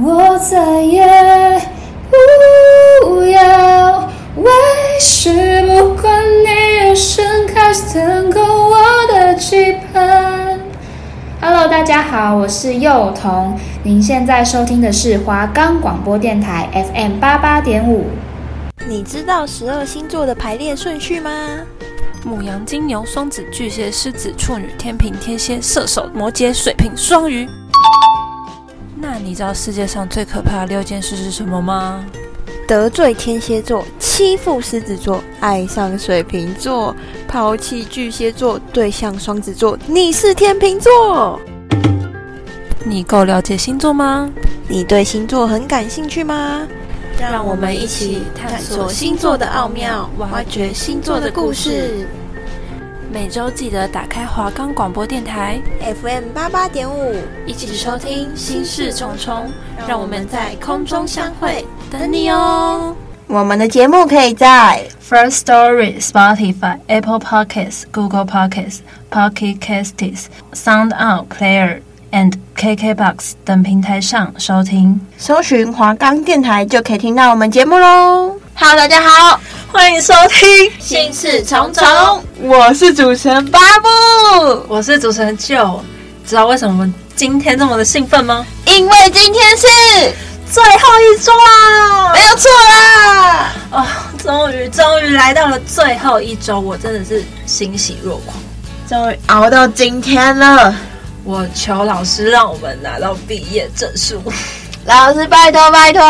我再也不要为时不管你而盛开，等候我的期盼。Hello，大家好，我是幼童，您现在收听的是华冈广播电台 FM 八八点五。你知道十二星座的排列顺序吗？母羊、金牛、双子、巨蟹、狮子、处女、天秤、天蝎、射手、摩羯、水瓶、双鱼。那你知道世界上最可怕的六件事是什么吗？得罪天蝎座，欺负狮子座，爱上水瓶座，抛弃巨蟹座，对象双子座，你是天秤座。你够了解星座吗？你对星座很感兴趣吗？让我们一起探索星座的奥妙，挖掘星座的故事。每周记得打开华冈广播电台 FM 八八点五，一起收听心事重重，让我们在空中相会，等你哦。我们的节目可以在 First Story、Spotify、Apple Podcasts、Google Podcasts、Pocket Casts、Sound Out Player and KKBox 等平台上收听，搜寻华冈电台就可以听到我们节目喽。Hello，大家好。欢迎收听《心事重重》，我是主持人巴布，我是主持人 Joe。知道为什么我们今天这么的兴奋吗？因为今天是最后一周啦，没有错啦！哦，终于终于来到了最后一周，我真的是欣喜若狂，终于熬到今天了。我求老师让我们拿到毕业证书，老师拜托拜托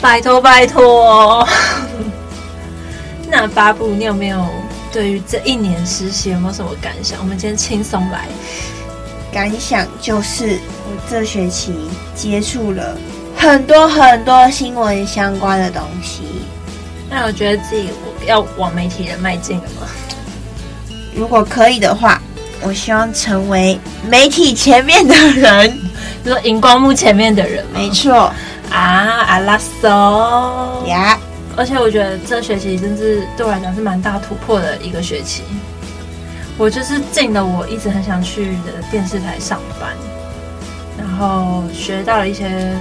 拜托拜托。那巴布，你有没有对于这一年实习有没有什么感想？我们今天轻松来。感想就是，我这学期接触了很多很多新闻相关的东西。那我觉得自己要往媒体人迈进了吗？如果可以的话，我希望成为媒体前面的人，就说荧光幕前面的人。没错啊，阿拉索呀。而且我觉得这学期真是对我来讲是蛮大突破的一个学期。我就是进了我一直很想去的电视台上班，然后学到了一些，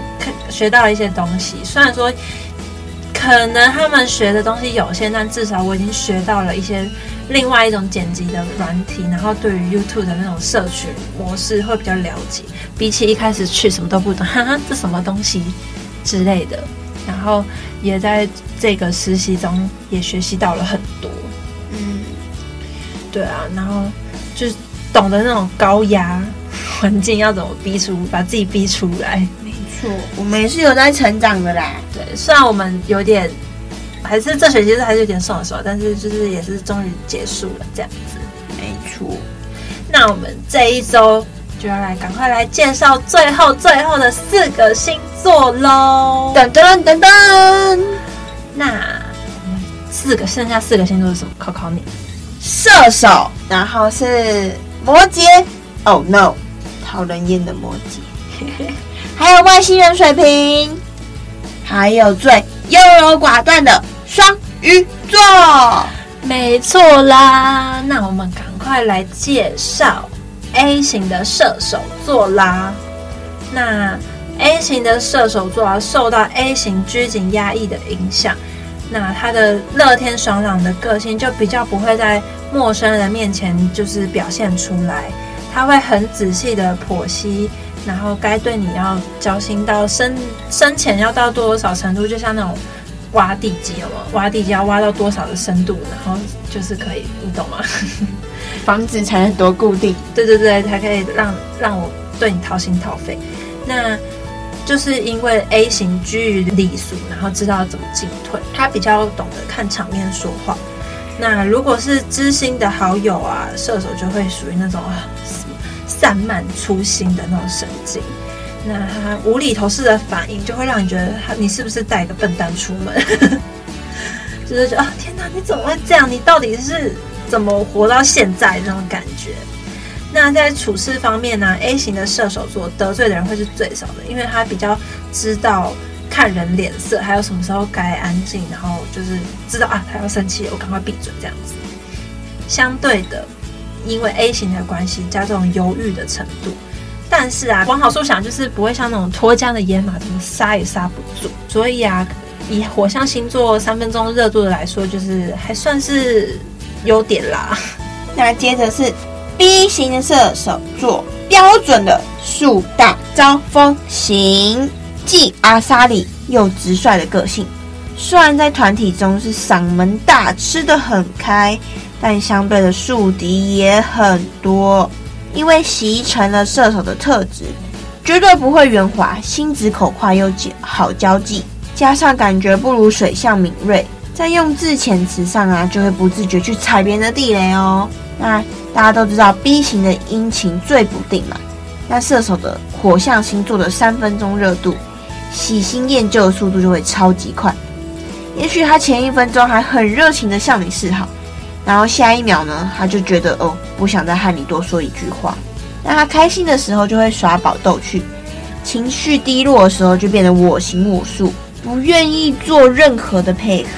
学到了一些东西。虽然说可能他们学的东西有限，但至少我已经学到了一些另外一种剪辑的软体，然后对于 YouTube 的那种社群模式会比较了解。比起一开始去什么都不懂，哈哈，这什么东西之类的。然后也在这个实习中也学习到了很多，嗯，对啊，然后就懂得那种高压环境要怎么逼出，把自己逼出来。没错，我们也是有在成长的啦。对，虽然我们有点，还是这学期是还是有点松手，但是就是也是终于结束了这样子。没错，那我们这一周。就要来赶快来介绍最后最后的四个星座喽！噔噔噔噔，那四个剩下四个星座是什么？考考你。射手，然后是摩羯。Oh no，讨人厌的摩羯。还有外星人水瓶，还有最优柔寡断的双鱼座。没错啦，那我们赶快来介绍。A 型的射手座啦，那 A 型的射手座啊，受到 A 型拘谨压抑的影响，那他的乐天爽朗的个性就比较不会在陌生人面前就是表现出来，他会很仔细的剖析，然后该对你要交心到深深浅要到多少程度，就像那种挖地基有没有？挖地基要挖到多少的深度，然后就是可以，你懂吗？房子才能多固定，对对对，才可以让让我对你掏心掏肺。那就是因为 A 型居于礼俗，然后知道怎么进退，他比较懂得看场面说话。那如果是知心的好友啊，射手就会属于那种散漫粗心的那种神经。那他无厘头式的反应，就会让你觉得他你是不是带一个笨蛋出门？就是觉得啊，天哪，你怎么会这样？你到底是？怎么活到现在这种感觉？那在处事方面呢？A 型的射手座得罪的人会是最少的，因为他比较知道看人脸色，还有什么时候该安静，然后就是知道啊，他要生气，我赶快闭嘴这样子。相对的，因为 A 型的关系加这种犹豫的程度，但是啊，往好处想，就是不会像那种脱缰的野马，怎么刹也刹不住。所以啊，以火象星座三分钟热度的来说，就是还算是优点啦。那接着是 B 型的射手座，标准的树大招风型，既阿莎里又直率的个性。虽然在团体中是嗓门大，吃得很开，但相对的树敌也很多。因为习成了射手的特质，绝对不会圆滑，心直口快又好交际，加上感觉不如水象敏锐，在用字遣词上啊，就会不自觉去踩别人的地雷哦。那大家都知道 B 型的阴晴最不定嘛，那射手的火象星座的三分钟热度，喜新厌旧的速度就会超级快。也许他前一分钟还很热情的向你示好。然后下一秒呢，他就觉得哦，不想再和你多说一句话。那他开心的时候就会耍宝逗趣，情绪低落的时候就变得我行我素，不愿意做任何的配合。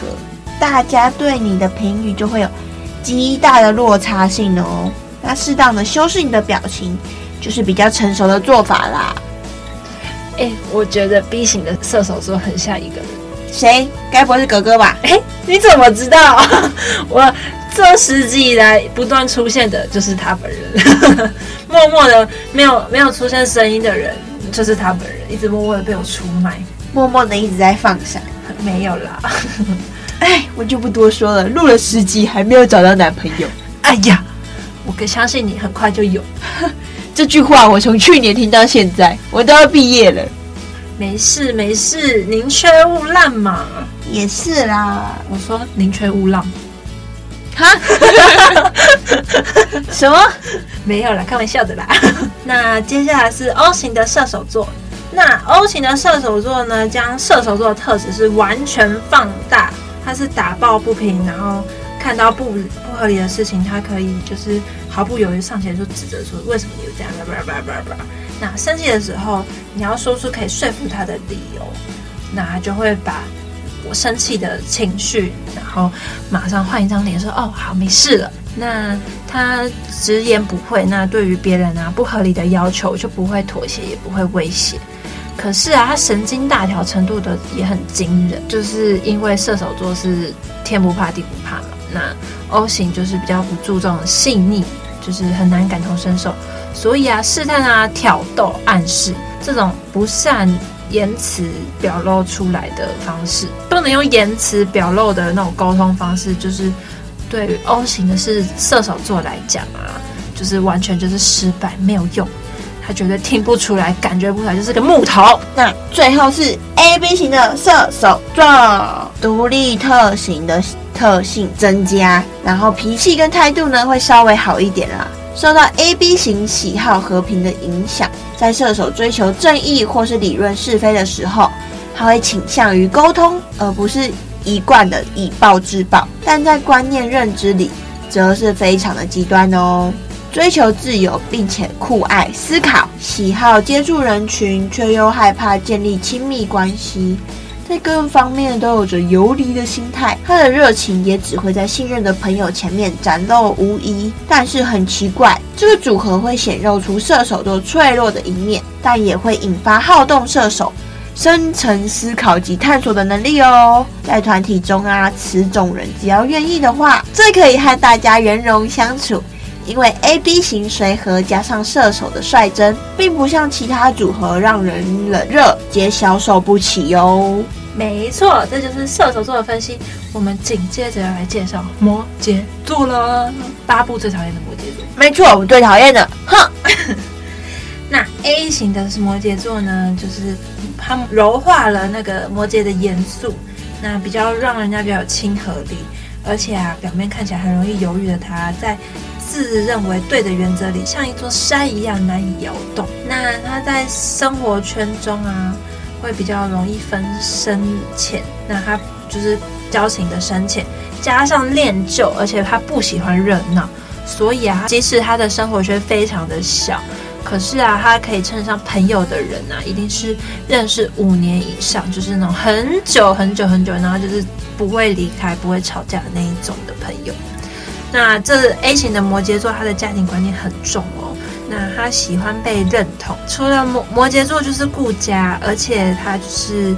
大家对你的评语就会有极大的落差性哦。那适当的修饰你的表情，就是比较成熟的做法啦。哎，我觉得 B 型的射手座很像一个人，谁？该不会是哥哥吧？哎，你怎么知道？我。这十集以来不断出现的就是他本人，默默的没有没有出现声音的人就是他本人，一直默默的被我出卖，默默的一直在放下，没有啦，哎，我就不多说了，录了十集还没有找到男朋友，哎呀，我可相信你很快就有，这句话我从去年听到现在，我都要毕业了，没事没事，宁缺毋滥嘛，也是啦，我说宁缺毋滥。哈，什么？没有啦，开玩笑的啦。那接下来是 O 型的射手座。那 O 型的射手座呢，将射手座的特质是完全放大。他是打抱不平，然后看到不不合理的事情，他可以就是毫不犹豫上前就指责说，为什么你有这样？叭叭叭叭。那生气的时候，你要说出可以说服他的理由，那他就会把。我生气的情绪，然后马上换一张脸说：“哦，好，没事了。”那他直言不讳，那对于别人啊不合理的要求就不会妥协，也不会威胁。可是啊，他神经大条程度的也很惊人，就是因为射手座是天不怕地不怕嘛。那 O 型就是比较不注重细腻，就是很难感同身受，所以啊，试探啊、挑逗、暗示这种不善。言辞表露出来的方式，不能用言辞表露的那种沟通方式，就是对于 O 型的是射手座来讲啊，就是完全就是失败，没有用，他绝对听不出来，感觉不出来，就是个木头。那最后是 AB 型的射手座，独立特型的特性增加，然后脾气跟态度呢会稍微好一点啦。受到 AB 型喜好和平的影响，在射手追求正义或是理论是非的时候，他会倾向于沟通，而不是一贯的以暴制暴。但在观念认知里，则是非常的极端哦。追求自由，并且酷爱思考，喜好接触人群，却又害怕建立亲密关系。在各方面都有着游离的心态，他的热情也只会在信任的朋友前面展露无遗。但是很奇怪，这个组合会显露出射手座脆弱的一面，但也会引发好动射手深层思考及探索的能力哦。在团体中啊，此种人只要愿意的话，最可以和大家圆融相处。因为 AB 型随和加上射手的率真，并不像其他组合让人冷热皆消受不起哟。没错，这就是射手座的分析。我们紧接着要来介绍摩羯座了。八部最讨厌的摩羯座，没错，我最讨厌的。哼，那 A 型的是摩羯座呢，就是他们柔化了那个摩羯的严肃，那比较让人家比较有亲和力，而且啊，表面看起来很容易犹豫的他，在自认为对的原则里，像一座山一样难以摇动。那他在生活圈中啊。会比较容易分深浅，那他就是交情的深浅，加上恋旧，而且他不喜欢热闹，所以啊，即使他的生活圈非常的小，可是啊，他可以称上朋友的人啊，一定是认识五年以上，就是那种很久很久很久，然后就是不会离开、不会吵架的那一种的朋友。那这 A 型的摩羯座，他的家庭观念很重哦。那他喜欢被认同，除了摩摩羯座就是顾家，而且他就是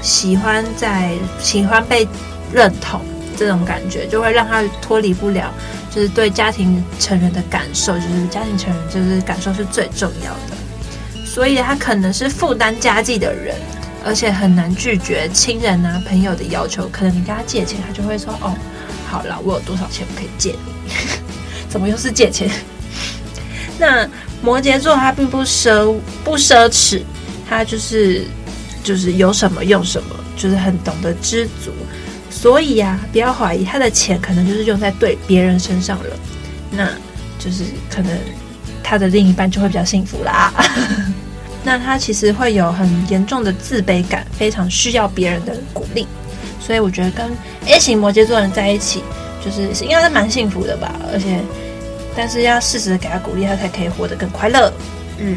喜欢在喜欢被认同这种感觉，就会让他脱离不了，就是对家庭成员的感受，就是家庭成员就是感受是最重要的，所以他可能是负担家计的人，而且很难拒绝亲人啊朋友的要求，可能你跟他借钱，他就会说哦，好了，我有多少钱我可以借你，怎么又是借钱？那摩羯座他并不奢不奢侈，他就是就是有什么用什么，就是很懂得知足。所以呀、不要怀疑他的钱可能就是用在对别人身上了，那就是可能他的另一半就会比较幸福啦。那他其实会有很严重的自卑感，非常需要别人的鼓励。所以我觉得跟 A 型摩羯座人在一起，就是应该是蛮幸福的吧，而且。但是要适时的给他鼓励，他才可以活得更快乐。嗯，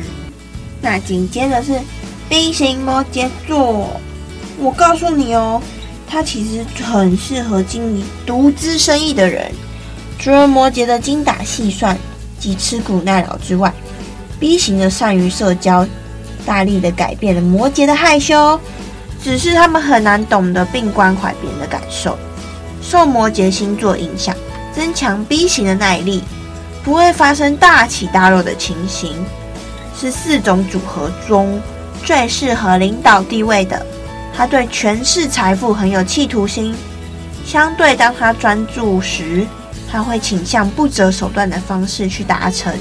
那紧接着是 B 型摩羯座，我告诉你哦，他其实很适合经营独资生意的人。除了摩羯的精打细算及吃苦耐劳之外，B 型的善于社交，大力的改变了摩羯的害羞。只是他们很难懂得并关怀别人的感受，受摩羯星座影响，增强 B 型的耐力。不会发生大起大落的情形，是四种组合中最适合领导地位的。他对权势财富很有企图心，相对当他专注时，他会倾向不择手段的方式去达成。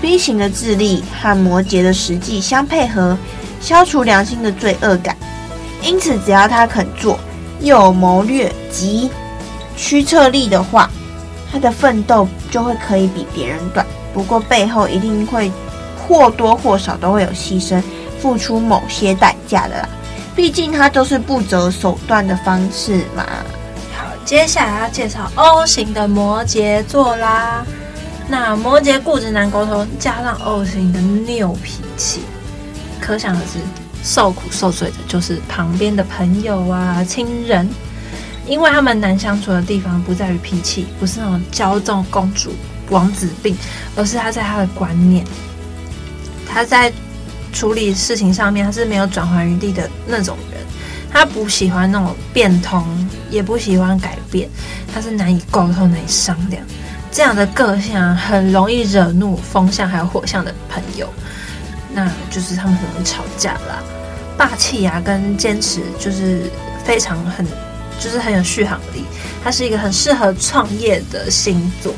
B 型的智力和摩羯的实际相配合，消除良心的罪恶感。因此，只要他肯做，又有谋略及驱策力的话。他的奋斗就会可以比别人短，不过背后一定会或多或少都会有牺牲，付出某些代价的啦。毕竟他都是不择手段的方式嘛。好，接下来要介绍 O 型的摩羯座啦。那摩羯固执难沟通，加上 O 型的拗脾气，可想而知，受苦受罪的就是旁边的朋友啊、亲人。因为他们难相处的地方不在于脾气，不是那种骄纵公主王子病，而是他在他的观念，他在处理事情上面他是没有转圜余地的那种人，他不喜欢那种变通，也不喜欢改变，他是难以沟通、难以商量，这样的个性啊，很容易惹怒风象还有火象的朋友，那就是他们很容易吵架啦，霸气啊跟坚持就是非常很。就是很有续航力，他是一个很适合创业的星座，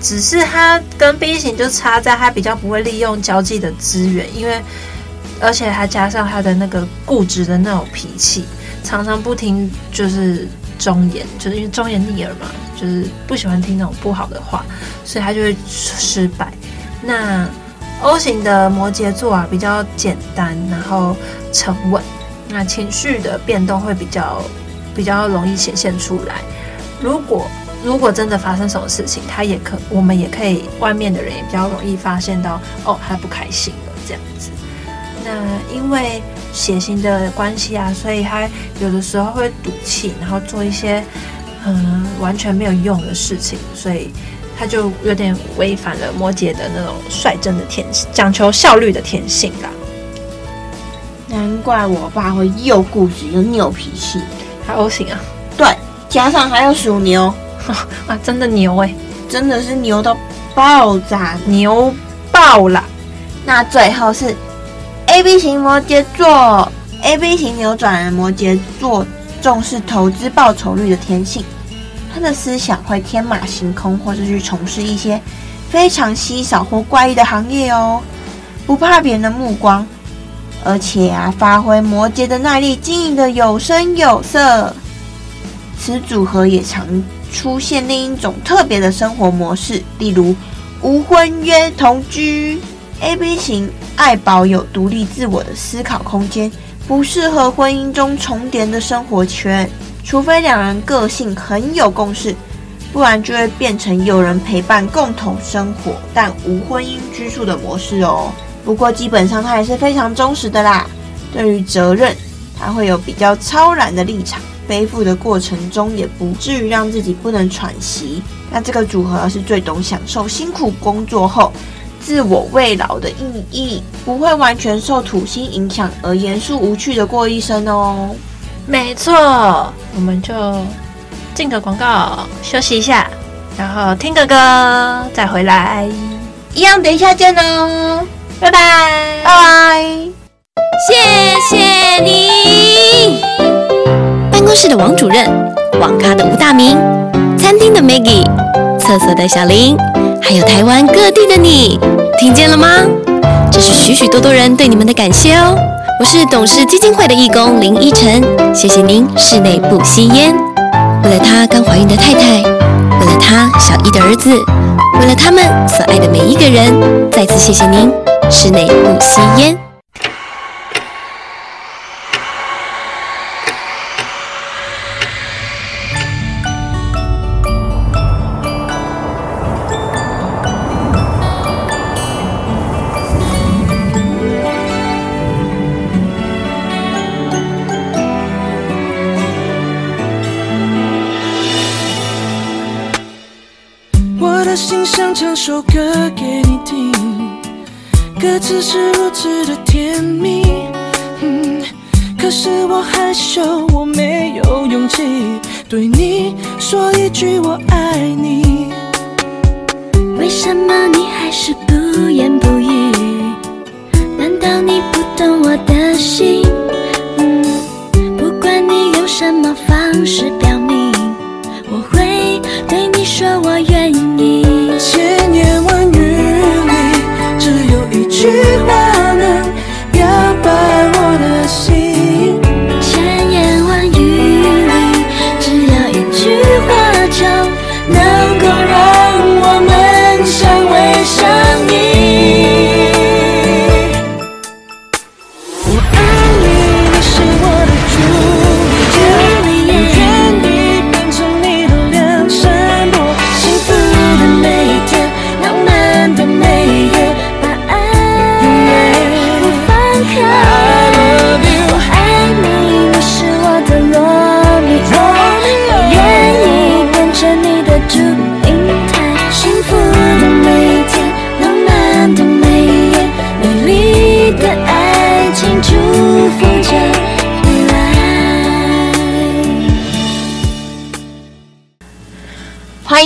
只是他跟 B 型就差在他比较不会利用交际的资源，因为而且还加上他的那个固执的那种脾气，常常不听就是忠言，就是因为忠言逆耳嘛，就是不喜欢听那种不好的话，所以他就会失败。那 O 型的摩羯座啊，比较简单，然后沉稳，那情绪的变动会比较。比较容易显现出来。如果如果真的发生什么事情，他也可，我们也可以，外面的人也比较容易发现到，哦，他不开心了这样子。那因为血型的关系啊，所以他有的时候会赌气，然后做一些嗯完全没有用的事情，所以他就有点违反了摩羯的那种率真的天性，讲求效率的天性啦。难怪我爸会又固执又拗脾气。还 O 型啊，对，加上还有属牛，啊，真的牛哎、欸，真的是牛到爆炸，牛爆了。那最后是 A B 型摩羯座，A B 型扭转了摩羯座重视投资报酬率的天性，他的思想会天马行空，或是去从事一些非常稀少或怪异的行业哦，不怕别人的目光。而且啊，发挥摩羯的耐力，经营的有声有色。此组合也常出现另一种特别的生活模式，例如无婚约同居。AB 型爱保有独立自我的思考空间，不适合婚姻中重叠的生活圈，除非两人个性很有共识，不然就会变成有人陪伴共同生活，但无婚姻居住的模式哦。不过基本上他还是非常忠实的啦。对于责任，他会有比较超然的立场，背负的过程中也不至于让自己不能喘息。那这个组合是最懂享受辛苦工作后自我慰劳的意义，不会完全受土星影响而严肃无趣的过一生哦。没错，我们就进个广告，休息一下，然后听个歌，再回来。一样，等一下见哦，拜拜，拜拜，谢谢你。办公室的王主任，网咖的吴大明，餐厅的 Maggie，厕所的小林，还有台湾各地的你，听见了吗？是许许多多人对你们的感谢哦。我是董事基金会的义工林依晨，谢谢您室内不吸烟。为了他刚怀孕的太太，为了他小一的儿子，为了他们所爱的每一个人，再次谢谢您室内不吸烟。歌词是如此的甜蜜，嗯，可是我害羞，我没有勇气对你说一句我爱你。为什么你还是不言不语？难道你不懂我的心？嗯，不管你用什么方式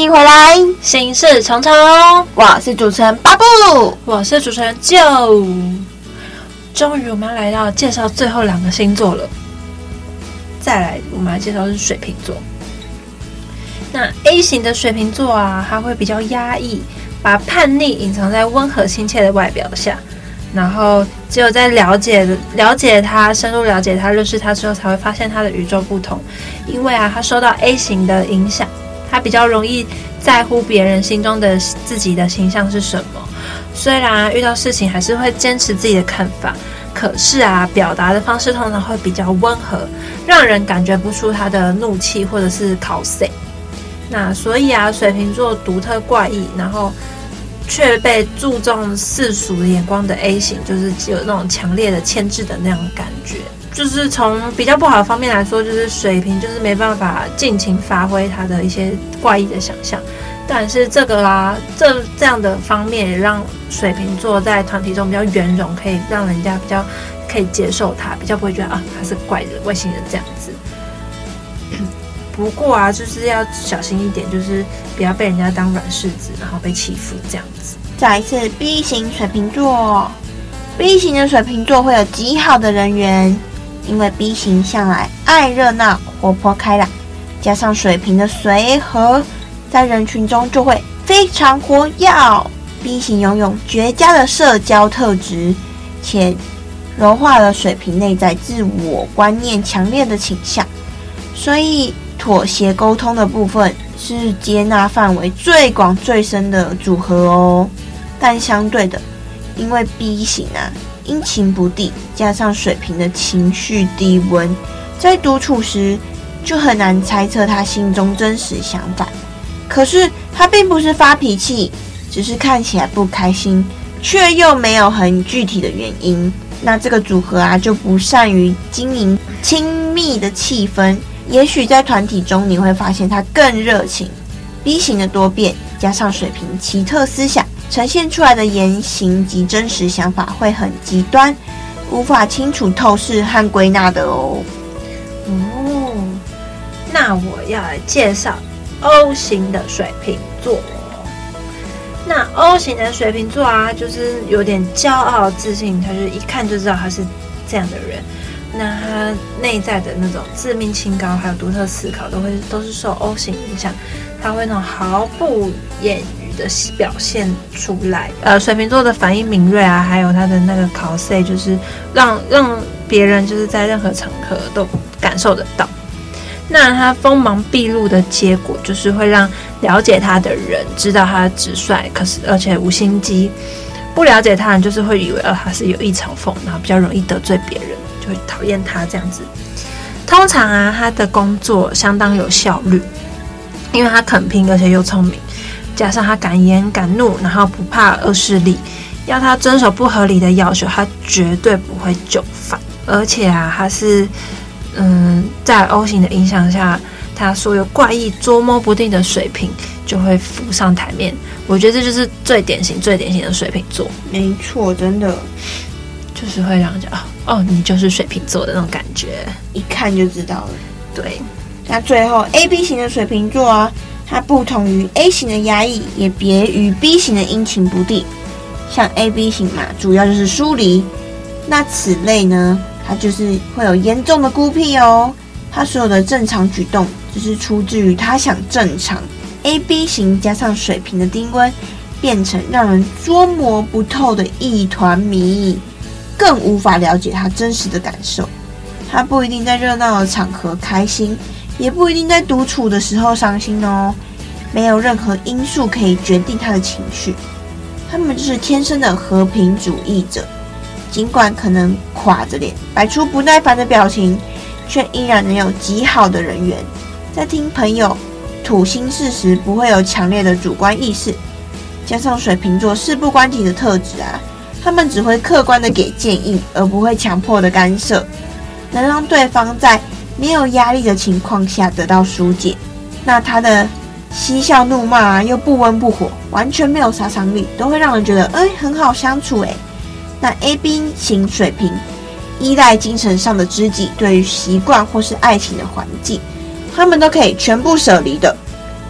迎回来，心事重重，我是主持人巴布，我是主持人就。终于，我们要来到介绍最后两个星座了。再来，我们来介绍是水瓶座。那 A 型的水瓶座啊，他会比较压抑，把叛逆隐藏在温和亲切的外表下，然后只有在了解了解他、深入了解他、认识他之后，才会发现他的与众不同。因为啊，他受到 A 型的影响。他比较容易在乎别人心中的自己的形象是什么，虽然，遇到事情还是会坚持自己的看法，可是啊，表达的方式通常会比较温和，让人感觉不出他的怒气或者是考试。那所以啊，水瓶座独特怪异，然后却被注重世俗眼光的 A 型，就是有那种强烈的牵制的那种感觉。就是从比较不好的方面来说，就是水瓶就是没办法尽情发挥他的一些怪异的想象，但是这个啦，这这样的方面也让水瓶座在团体中比较圆融，可以让人家比较可以接受他，比较不会觉得啊他是怪人、外星人这样子。不过啊，就是要小心一点，就是不要被人家当软柿子，然后被欺负这样子。再一次 B 型水瓶座，B 型的水瓶座会有极好的人缘。因为 B 型向来爱热闹、活泼开朗，加上水瓶的随和，在人群中就会非常活跃。B 型拥有绝佳的社交特质，且柔化了水瓶内在自我观念强烈的倾向，所以妥协沟通的部分是接纳范围最广最深的组合哦。但相对的，因为 B 型啊。阴晴不定，加上水瓶的情绪低温，在独处时就很难猜测他心中真实想法。可是他并不是发脾气，只是看起来不开心，却又没有很具体的原因。那这个组合啊，就不善于经营亲密的气氛。也许在团体中你会发现他更热情。B 型的多变，加上水瓶奇特思想，呈现出来的言行及真实想法会很极端，无法清楚透视和归纳的哦。哦，那我要来介绍 O 型的水瓶座。那 O 型的水瓶座啊，就是有点骄傲自信，他就一看就知道他是这样的人。那他内在的那种自命清高，还有独特思考，都会都是受 O 型影响。他会那种毫不言语的表现出来。呃，水瓶座的反应敏锐啊，还有他的那个考 C，就是让让别人就是在任何场合都感受得到。那他锋芒毕露的结果，就是会让了解他的人知道他直率，可是而且无心机；不了解他人，就是会以为哦他是有意嘲讽，然后比较容易得罪别人，就会讨厌他这样子。通常啊，他的工作相当有效率，因为他肯拼，而且又聪明，加上他敢言敢怒，然后不怕恶势力，要他遵守不合理的要求，他绝对不会就范。而且啊，他是。嗯，在 O 型的影响下，他所有怪异、捉摸不定的水平就会浮上台面。我觉得这就是最典型、最典型的水瓶座。没错，真的就是会让人家哦，哦，你就是水瓶座的那种感觉，一看就知道了。对，那最后 AB 型的水瓶座啊，它不同于 A 型的压抑，也别于 B 型的阴晴不定。像 AB 型嘛，主要就是疏离。那此类呢？他就是会有严重的孤僻哦，他所有的正常举动只是出自于他想正常。A B 型加上水平的丁温，变成让人捉摸不透的一团谜，更无法了解他真实的感受。他不一定在热闹的场合开心，也不一定在独处的时候伤心哦。没有任何因素可以决定他的情绪，他们就是天生的和平主义者。尽管可能垮着脸，摆出不耐烦的表情，却依然能有极好的人缘。在听朋友吐心事时，不会有强烈的主观意识。加上水瓶座事不关己的特质啊，他们只会客观的给建议，而不会强迫的干涉，能让对方在没有压力的情况下得到疏解。那他的嬉笑怒骂，又不温不火，完全没有杀伤力，都会让人觉得哎，很好相处哎。那 AB 型水平依赖精神上的知己，对于习惯或是爱情的环境，他们都可以全部舍离的。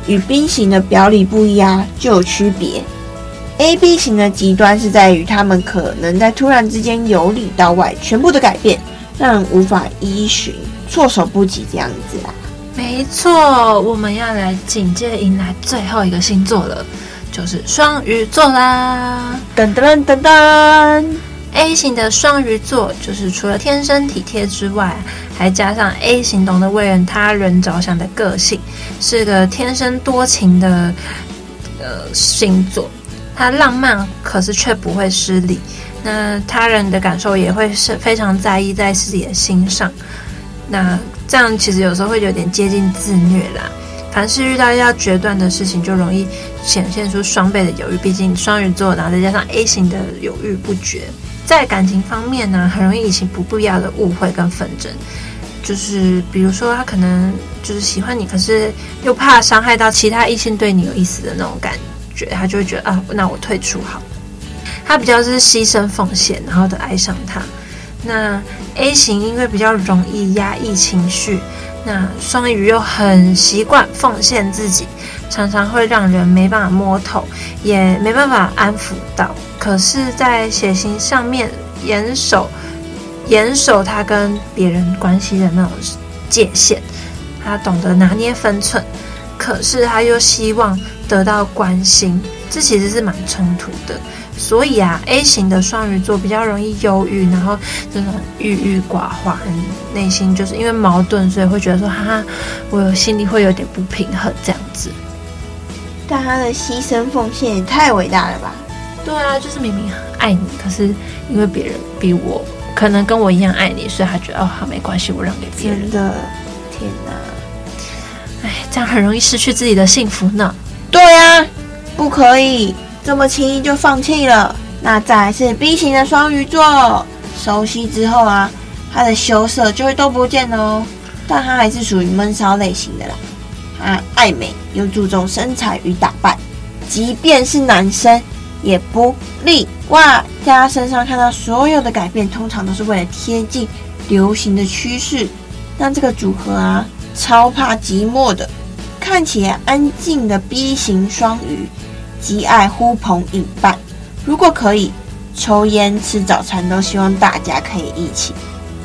与 B 型的表里不一啊，就有区别。AB 型的极端是在于他们可能在突然之间由里到外全部的改变，让人无法依循，措手不及这样子啦。没错，我们要来紧接迎来最后一个星座了。就是双鱼座啦，噔噔噔噔。A 型的双鱼座，就是除了天生体贴之外，还加上 A 型懂得为人他人着想的个性，是个天生多情的呃星座。他浪漫，可是却不会失礼。那他人的感受也会是非常在意在自己的心上。那这样其实有时候会有点接近自虐啦。凡是遇到要决断的事情，就容易显现出双倍的犹豫。毕竟双鱼座，然后再加上 A 型的犹豫不决，在感情方面呢，很容易引起不必要的误会跟纷争。就是比如说，他可能就是喜欢你，可是又怕伤害到其他异性对你有意思的那种感觉，他就会觉得啊，那我退出好。他比较是牺牲奉献，然后的爱上他。那 A 型因为比较容易压抑情绪。那双鱼又很习惯奉献自己，常常会让人没办法摸透，也没办法安抚到。可是，在血型上面严守严守他跟别人关系的那种界限，他懂得拿捏分寸，可是他又希望得到关心，这其实是蛮冲突的。所以啊，A 型的双鱼座比较容易忧郁，然后这种郁郁寡欢，内心就是因为矛盾，所以会觉得说，哈哈，我有心里会有点不平衡这样子。但他的牺牲奉献也太伟大了吧？对啊，就是明明很爱你，可是因为别人比我可能跟我一样爱你，所以他觉得哦，好没关系，我让给别人。真的，天哪！哎，这样很容易失去自己的幸福呢。对啊，不可以。这么轻易就放弃了？那再来是 B 型的双鱼座，熟悉之后啊，他的羞涩就会都不见哦。但他还是属于闷骚类型的啦。他爱美又注重身材与打扮，即便是男生也不例外。在他身上看到所有的改变，通常都是为了贴近流行的趋势。那这个组合啊，超怕寂寞的，看起来安静的 B 型双鱼，极爱呼朋引伴。如果可以，抽烟吃早餐都希望大家可以一起。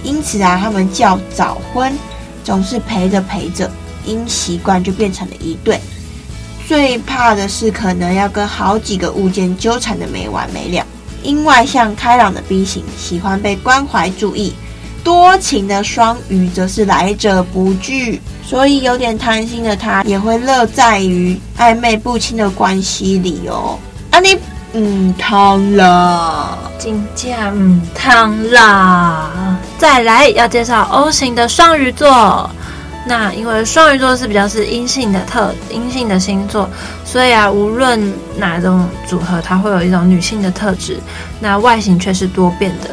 因此啊，他们叫早婚，总是陪着陪着，因习惯就变成了一对。最怕的是可能要跟好几个物件纠缠的没完没了。因外向开朗的 B 型喜欢被关怀注意，多情的双鱼则是来者不拒，所以有点贪心的他也会乐在于暧昧不清的关系里哦。啊你嗯烫了，金价嗯烫啦。再来要介绍 O 型的双鱼座。那因为双鱼座是比较是阴性的特阴性的星座，所以啊，无论哪种组合，它会有一种女性的特质。那外形却是多变的，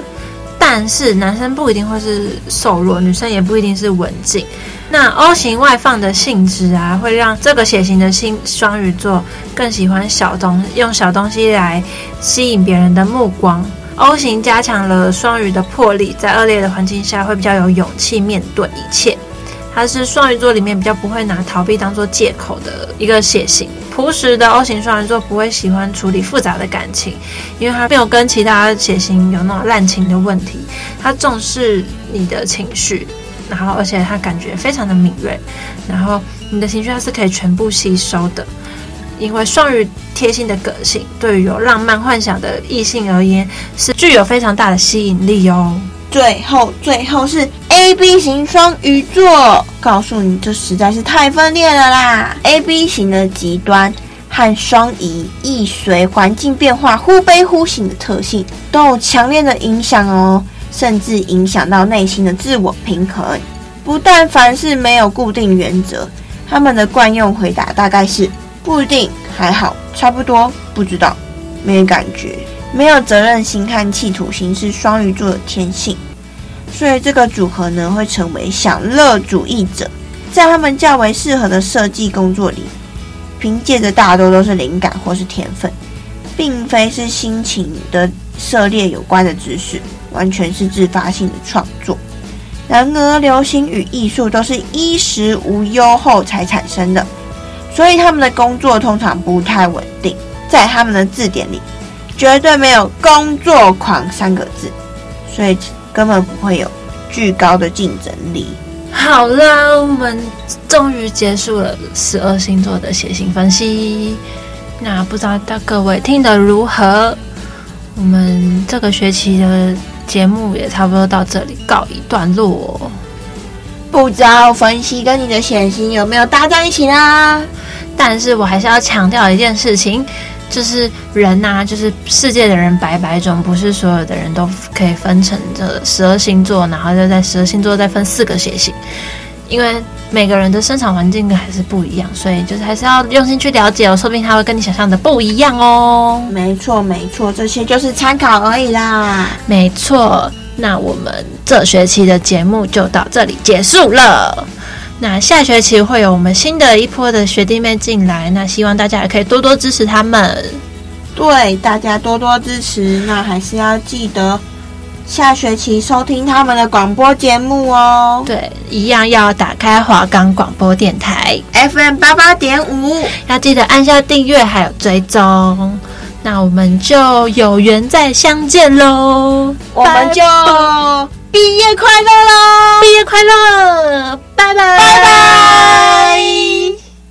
但是男生不一定会是瘦弱，女生也不一定是文静。那 O 型外放的性质啊，会让这个血型的星双鱼座更喜欢小东用小东西来吸引别人的目光。O 型加强了双鱼的魄力，在恶劣的环境下会比较有勇气面对一切。它是双鱼座里面比较不会拿逃避当做借口的一个血型。朴实的 O 型双鱼座不会喜欢处理复杂的感情，因为他没有跟其他血型有那种滥情的问题。他重视你的情绪，然后而且他感觉非常的敏锐，然后你的情绪他是可以全部吸收的。因为双鱼贴心的个性，对于有浪漫幻想的异性而言，是具有非常大的吸引力哦。最后，最后是 A B 型双鱼座，告诉你，这实在是太分裂了啦！A B 型的极端和双鱼易随环境变化忽悲忽喜的特性都有强烈的影响哦，甚至影响到内心的自我平衡。不但凡事没有固定原则，他们的惯用回答大概是不一定、还好、差不多、不知道、没感觉。没有责任心和企图心是双鱼座的天性，所以这个组合呢，会成为享乐主义者，在他们较为适合的设计工作里，凭借着大多都是灵感或是天分，并非是心情的涉猎有关的知识，完全是自发性的创作。然而，流行与艺术都是衣食无忧后才产生的，所以他们的工作通常不太稳定，在他们的字典里。绝对没有“工作狂”三个字，所以根本不会有巨高的竞争力。好了，我们终于结束了十二星座的血型分析。那不知道大各位听得如何？我们这个学期的节目也差不多到这里告一段落。不知道分析跟你的血型有没有搭在一起啦？但是我还是要强调一件事情。就是人呐、啊，就是世界的人百百种，不是所有的人都可以分成这十二星座，然后就在十二星座再分四个血型，因为每个人的生长环境还是不一样，所以就是还是要用心去了解哦，说不定他会跟你想象的不一样哦。没错，没错，这些就是参考而已啦。没错，那我们这学期的节目就到这里结束了。那下学期会有我们新的一波的学弟妹进来，那希望大家也可以多多支持他们。对，大家多多支持。那还是要记得下学期收听他们的广播节目哦。对，一样要打开华冈广播电台 FM 八八点五，要记得按下订阅还有追踪。那我们就有缘再相见喽，我们就毕业快乐喽！拜拜。拜拜